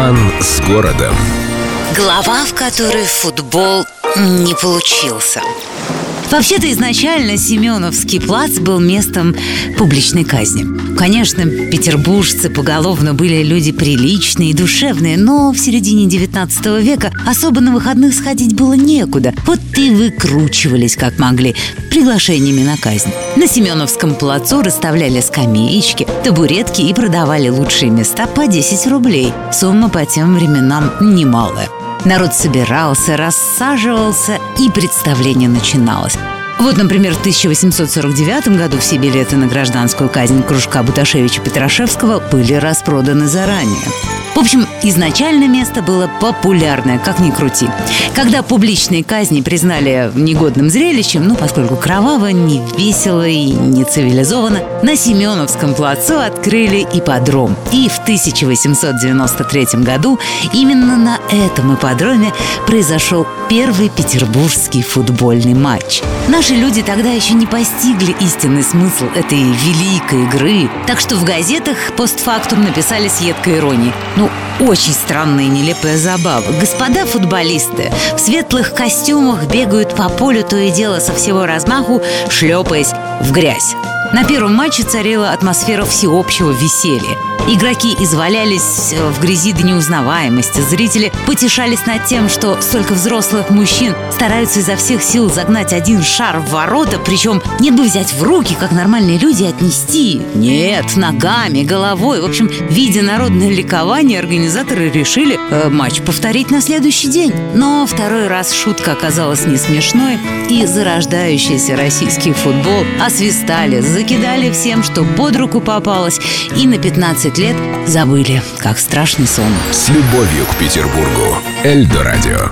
Роман с городом. Глава, в которой футбол не получился. Вообще-то изначально Семеновский плац был местом публичной казни. Конечно, петербуржцы поголовно были люди приличные и душевные, но в середине 19 века особо на выходных сходить было некуда. Вот и выкручивались как могли, приглашениями на казнь. На Семеновском плацу расставляли скамеечки, табуретки и продавали лучшие места по 10 рублей. Сумма по тем временам немалая. Народ собирался, рассаживался, и представление начиналось. Вот, например, в 1849 году все билеты на гражданскую казнь кружка Буташевича Петрашевского были распроданы заранее. В общем, изначально место было популярное, как ни крути. Когда публичные казни признали негодным зрелищем, ну, поскольку кроваво, не весело и не цивилизованно, на Семеновском плацу открыли ипподром. И в 1893 году именно на этом ипподроме произошел первый петербургский футбольный матч. Наши люди тогда еще не постигли истинный смысл этой великой игры, так что в газетах постфактум написали с едкой иронией. Ну, очень странная и нелепая забава. Господа футболисты в светлых костюмах бегают по полю то и дело со всего размаху, шлепаясь в грязь. На первом матче царила атмосфера всеобщего веселья. Игроки извалялись э, в грязи до неузнаваемости. Зрители потешались над тем, что столько взрослых мужчин стараются изо всех сил загнать один шар в ворота, причем не бы взять в руки, как нормальные люди, отнести. Нет, ногами, головой. В общем, видя народное ликование, организаторы решили э, матч повторить на следующий день. Но второй раз шутка оказалась не смешной, и зарождающийся российский футбол освистали, закидали всем, что под руку попалось, и на 15 лет забыли, как страшный сон. С любовью к Петербургу. Эльдо радио.